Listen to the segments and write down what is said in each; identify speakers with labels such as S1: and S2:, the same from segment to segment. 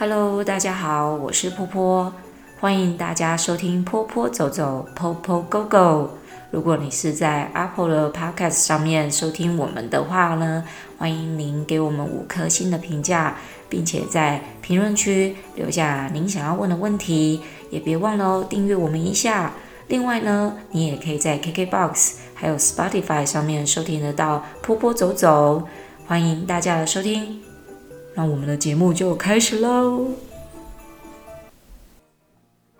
S1: Hello，大家好，我是波波，欢迎大家收听波波走走，Popo Go Go。如果你是在 Apple 的 Podcast 上面收听我们的话呢，欢迎您给我们五颗星的评价，并且在评论区留下您想要问的问题，也别忘了哦，订阅我们一下。另外呢，你也可以在 KKBOX 还有 Spotify 上面收听得到波波走走，欢迎大家的收听。那我们的节目就开始喽！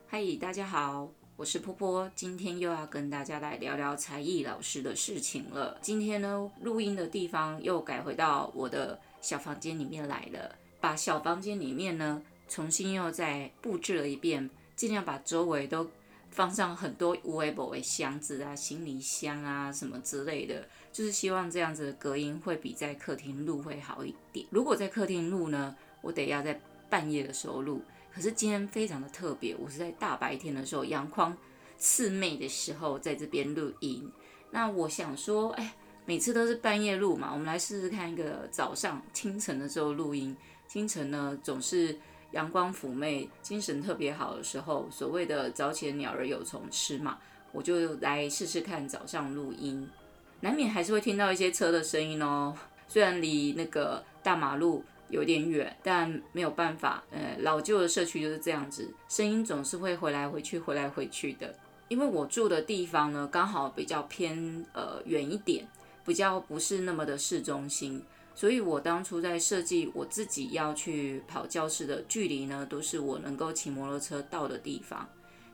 S1: 嗨，大家好，我是波波，今天又要跟大家来聊聊才艺老师的事情了。今天呢，录音的地方又改回到我的小房间里面来了，把小房间里面呢重新又再布置了一遍，尽量把周围都放上很多有的没的箱子啊、行李箱啊什么之类的。就是希望这样子的隔音会比在客厅录会好一点。如果在客厅录呢，我得要在半夜的时候录。可是今天非常的特别，我是在大白天的时候，阳光刺媚的时候，在这边录音。那我想说，哎，每次都是半夜录嘛，我们来试试看一个早上清晨的时候录音。清晨呢，总是阳光妩媚，精神特别好的时候，所谓的早起的鸟儿有虫吃嘛，我就来试试看早上录音。难免还是会听到一些车的声音哦，虽然离那个大马路有点远，但没有办法，呃，老旧的社区就是这样子，声音总是会回来回去，回来回去的。因为我住的地方呢，刚好比较偏呃远一点，比较不是那么的市中心，所以我当初在设计我自己要去跑教室的距离呢，都是我能够骑摩托车到的地方。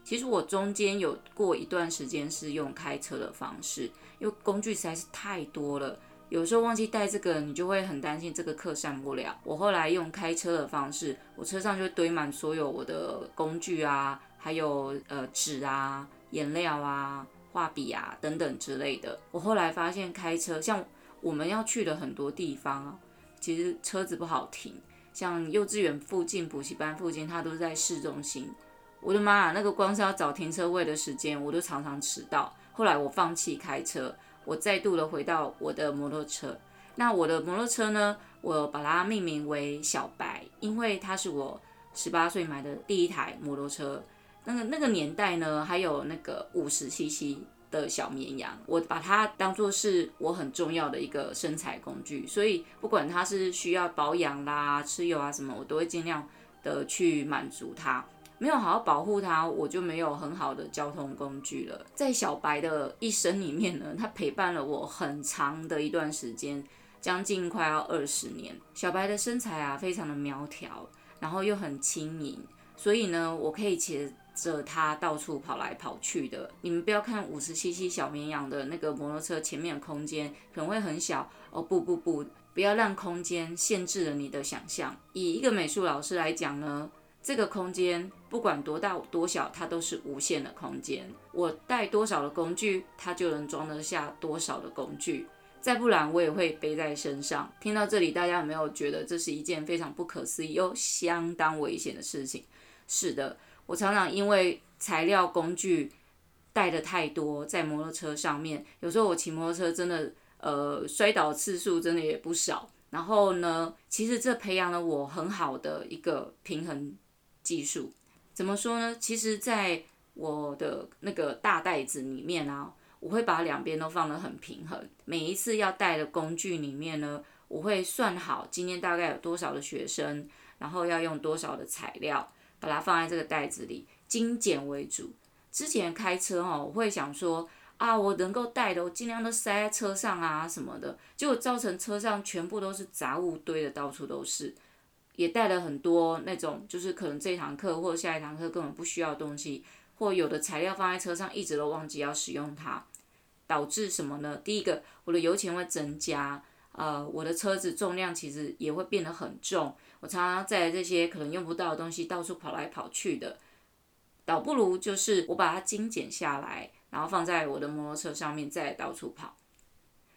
S1: 其实我中间有过一段时间是用开车的方式，因为工具实在是太多了，有时候忘记带这个，你就会很担心这个课上不了。我后来用开车的方式，我车上就堆满所有我的工具啊，还有呃纸啊、颜料啊、画笔啊等等之类的。我后来发现开车，像我们要去的很多地方啊，其实车子不好停，像幼稚园附近、补习班附近，它都是在市中心。我的妈啊，那个光是要找停车位的时间，我都常常迟到。后来我放弃开车，我再度的回到我的摩托车。那我的摩托车呢，我把它命名为小白，因为它是我十八岁买的第一台摩托车。那个那个年代呢，还有那个五十 CC 的小绵羊，我把它当做是我很重要的一个身材工具。所以不管它是需要保养啦、吃油啊什么，我都会尽量的去满足它。没有好好保护它，我就没有很好的交通工具了。在小白的一生里面呢，它陪伴了我很长的一段时间，将近快要二十年。小白的身材啊，非常的苗条，然后又很轻盈，所以呢，我可以骑着它到处跑来跑去的。你们不要看五十 cc 小绵羊的那个摩托车前面的空间可能会很小哦，不不不，不要让空间限制了你的想象。以一个美术老师来讲呢。这个空间不管多大多小，它都是无限的空间。我带多少的工具，它就能装得下多少的工具。再不然，我也会背在身上。听到这里，大家有没有觉得这是一件非常不可思议又相当危险的事情？是的，我常常因为材料工具带的太多，在摩托车上面，有时候我骑摩托车真的，呃，摔倒次数真的也不少。然后呢，其实这培养了我很好的一个平衡。技术怎么说呢？其实，在我的那个大袋子里面啊，我会把两边都放得很平衡。每一次要带的工具里面呢，我会算好今天大概有多少的学生，然后要用多少的材料，把它放在这个袋子里，精简为主。之前开车哈，我会想说啊，我能够带的，我尽量都塞在车上啊什么的，结果造成车上全部都是杂物堆的到处都是。也带了很多那种，就是可能这堂课或下一堂课根本不需要的东西，或有的材料放在车上一直都忘记要使用它，导致什么呢？第一个，我的油钱会增加，呃，我的车子重量其实也会变得很重，我常常载这些可能用不到的东西到处跑来跑去的，倒不如就是我把它精简下来，然后放在我的摩托车上面再到处跑。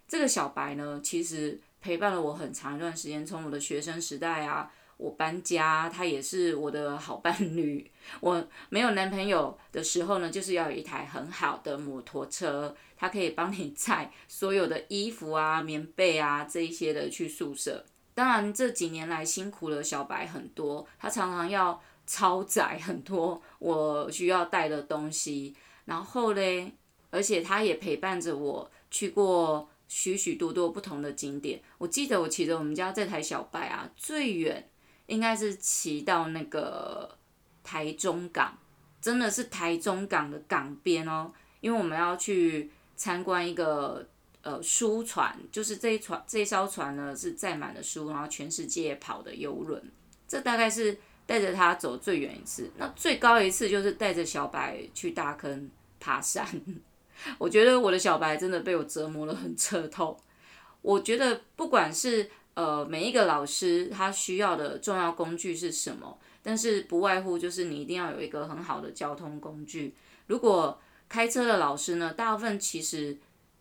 S1: 这个小白呢，其实陪伴了我很长一段时间，从我的学生时代啊。我搬家，他也是我的好伴侣。我没有男朋友的时候呢，就是要有一台很好的摩托车，它可以帮你 载所有的衣服啊、棉被啊这一些的去宿舍。当然这几年来辛苦了小白很多，他常常要超载很多我需要带的东西，然后嘞，而且他也陪伴着我去过许许多多不同的景点。我记得我骑着我们家这台小白啊，最远应该是骑到那个台中港，真的是台中港的港边哦，因为我们要去参观一个。呃，书船就是这一船，这一艘船呢是载满了书，然后全世界跑的游轮。这大概是带着他走最远一次。那最高一次就是带着小白去大坑爬山。我觉得我的小白真的被我折磨得很彻透。我觉得不管是呃每一个老师他需要的重要工具是什么，但是不外乎就是你一定要有一个很好的交通工具。如果开车的老师呢，大部分其实。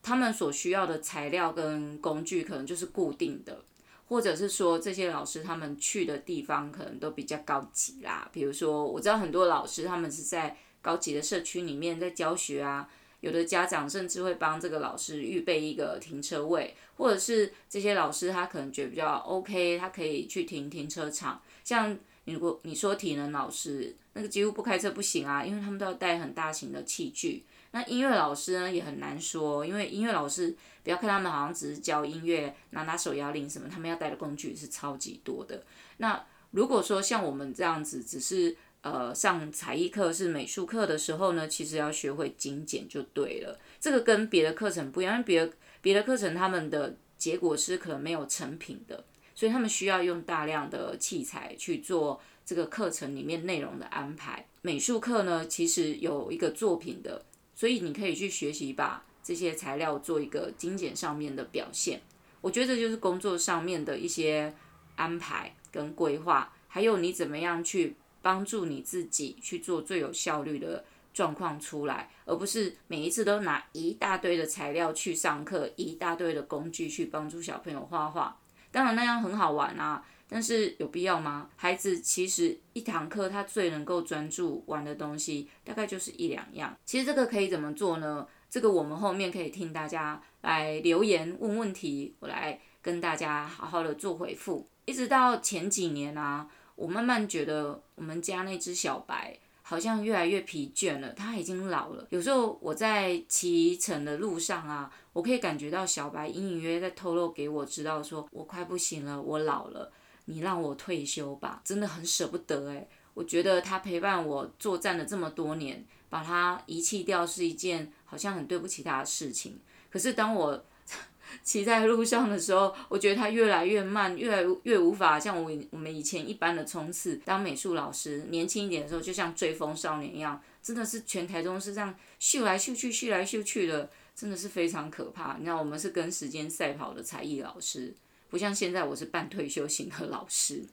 S1: 他们所需要的材料跟工具可能就是固定的，或者是说这些老师他们去的地方可能都比较高级啦。比如说，我知道很多老师他们是在高级的社区里面在教学啊，有的家长甚至会帮这个老师预备一个停车位，或者是这些老师他可能觉得比较 OK，他可以去停停车场。像如果你说体能老师，那个几乎不开车不行啊，因为他们都要带很大型的器具。那音乐老师呢也很难说，因为音乐老师不要看他们好像只是教音乐，拿拿手摇铃什么，他们要带的工具是超级多的。那如果说像我们这样子，只是呃上才艺课是美术课的时候呢，其实要学会精简就对了。这个跟别的课程不一样，因为别的别的课程他们的结果是可能没有成品的，所以他们需要用大量的器材去做这个课程里面内容的安排。美术课呢，其实有一个作品的。所以你可以去学习，把这些材料做一个精简上面的表现。我觉得这就是工作上面的一些安排跟规划，还有你怎么样去帮助你自己去做最有效率的状况出来，而不是每一次都拿一大堆的材料去上课，一大堆的工具去帮助小朋友画画。当然那样很好玩啊。但是有必要吗？孩子其实一堂课他最能够专注玩的东西大概就是一两样。其实这个可以怎么做呢？这个我们后面可以听大家来留言问问题，我来跟大家好好的做回复。一直到前几年啊，我慢慢觉得我们家那只小白好像越来越疲倦了，它已经老了。有时候我在骑乘的路上啊，我可以感觉到小白隐隐约约在透露给我知道，说我快不行了，我老了。你让我退休吧，真的很舍不得诶，我觉得他陪伴我作战了这么多年，把他遗弃掉是一件好像很对不起他的事情。可是当我 骑在路上的时候，我觉得他越来越慢，越来越无法像我我们以前一般的冲刺。当美术老师年轻一点的时候，就像追风少年一样，真的是全台中是这样秀来秀去，秀来秀去的，真的是非常可怕。你知道，我们是跟时间赛跑的才艺老师。不像现在，我是半退休型的老师，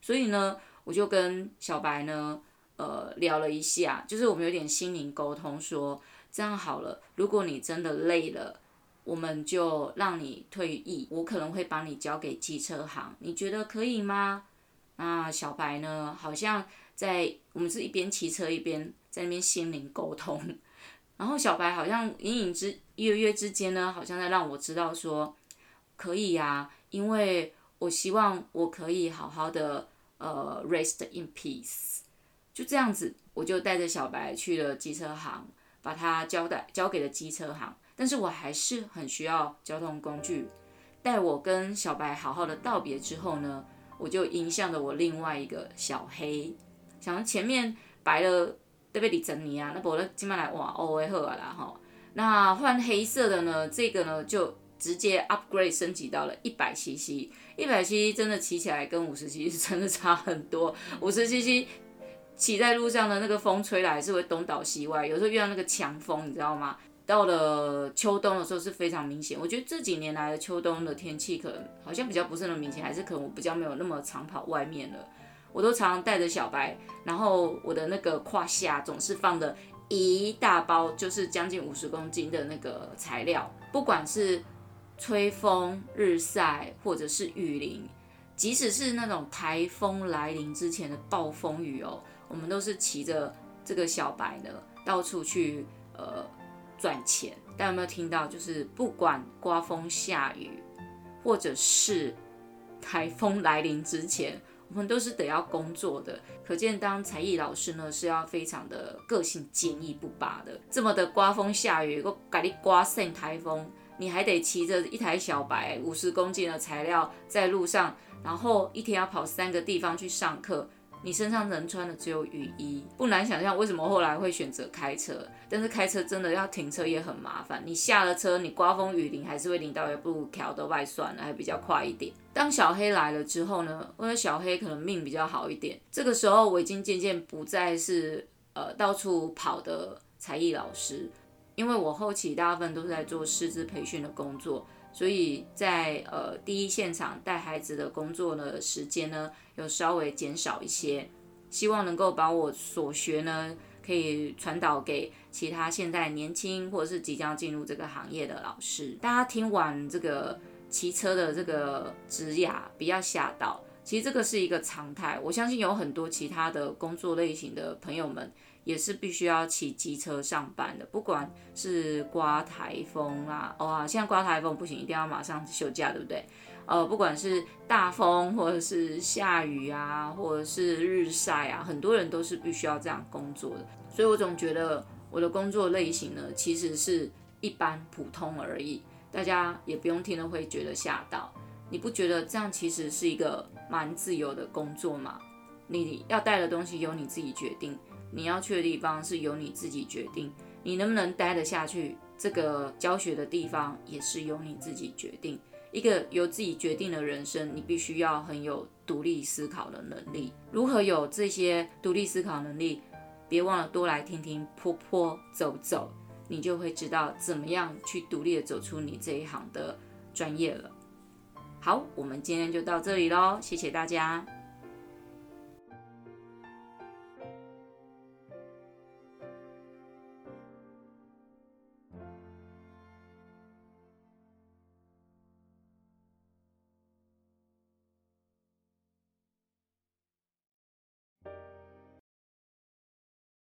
S1: 所以呢，我就跟小白呢，呃，聊了一下，就是我们有点心灵沟通说，这样好了，如果你真的累了，我们就让你退役，我可能会把你交给机车行，你觉得可以吗？那小白呢，好像在我们是一边骑车一边在那边心灵沟通，然后小白好像隐隐之约约之间呢，好像在让我知道说，可以呀、因为我希望我可以好好的呃 rest in peace，就这样子，我就带着小白去了机车行，把他交代交给了机车行。但是我还是很需要交通工具。待我跟小白好好的道别之后呢，我就迎向了我另外一个小黑，想前面白了对不对？李珍妮啊，那不然今麦来哇哦会好啊啦哈。那换黑色的呢，这个呢就。直接 upgrade 升级到了一百 cc，一百 cc 真的骑起来跟五十 cc 真的差很多。五十 cc 骑在路上的那个风吹来是会东倒西歪，有时候遇到那个强风，你知道吗？到了秋冬的时候是非常明显。我觉得这几年来的秋冬的天气可能好像比较不是那么明显，还是可能我比较没有那么常跑外面了。我都常常带着小白，然后我的那个胯下总是放的一大包，就是将近五十公斤的那个材料，不管是。吹风、日晒，或者是雨淋，即使是那种台风来临之前的暴风雨哦，我们都是骑着这个小白呢，到处去呃赚钱。大家有没有听到？就是不管刮风下雨，或者是台风来临之前，我们都是得要工作的。可见当才艺老师呢，是要非常的个性坚毅不拔的。这么的刮风下雨，我给你刮圣台风，你还得骑着一台小白五十公斤的材料在路上，然后一天要跑三个地方去上课。你身上能穿的只有雨衣，不难想象为什么后来会选择开车。但是开车真的要停车也很麻烦，你下了车，你刮风雨淋还是会淋到，也不如调的外算了，还比较快一点。当小黑来了之后呢，因为小黑可能命比较好一点。这个时候我已经渐渐不再是呃到处跑的才艺老师，因为我后期大部分都是在做师资培训的工作。所以在呃第一现场带孩子的工作的时间呢，有稍微减少一些，希望能够把我所学呢，可以传导给其他现在年轻或者是即将进入这个行业的老师。大家听完这个骑车的这个职涯，不要吓到，其实这个是一个常态。我相信有很多其他的工作类型的朋友们。也是必须要骑机车上班的，不管是刮台风啊，哇，现在刮台风不行，一定要马上休假，对不对？呃，不管是大风或者是下雨啊，或者是日晒啊，很多人都是必须要这样工作的。所以我总觉得我的工作类型呢，其实是一般普通而已，大家也不用听了会觉得吓到。你不觉得这样其实是一个蛮自由的工作吗？你要带的东西由你自己决定。你要去的地方是由你自己决定，你能不能待得下去？这个教学的地方也是由你自己决定。一个由自己决定的人生，你必须要很有独立思考的能力。如何有这些独立思考能力？别忘了多来听听坡坡走走，你就会知道怎么样去独立的走出你这一行的专业了。好，我们今天就到这里喽，谢谢大家。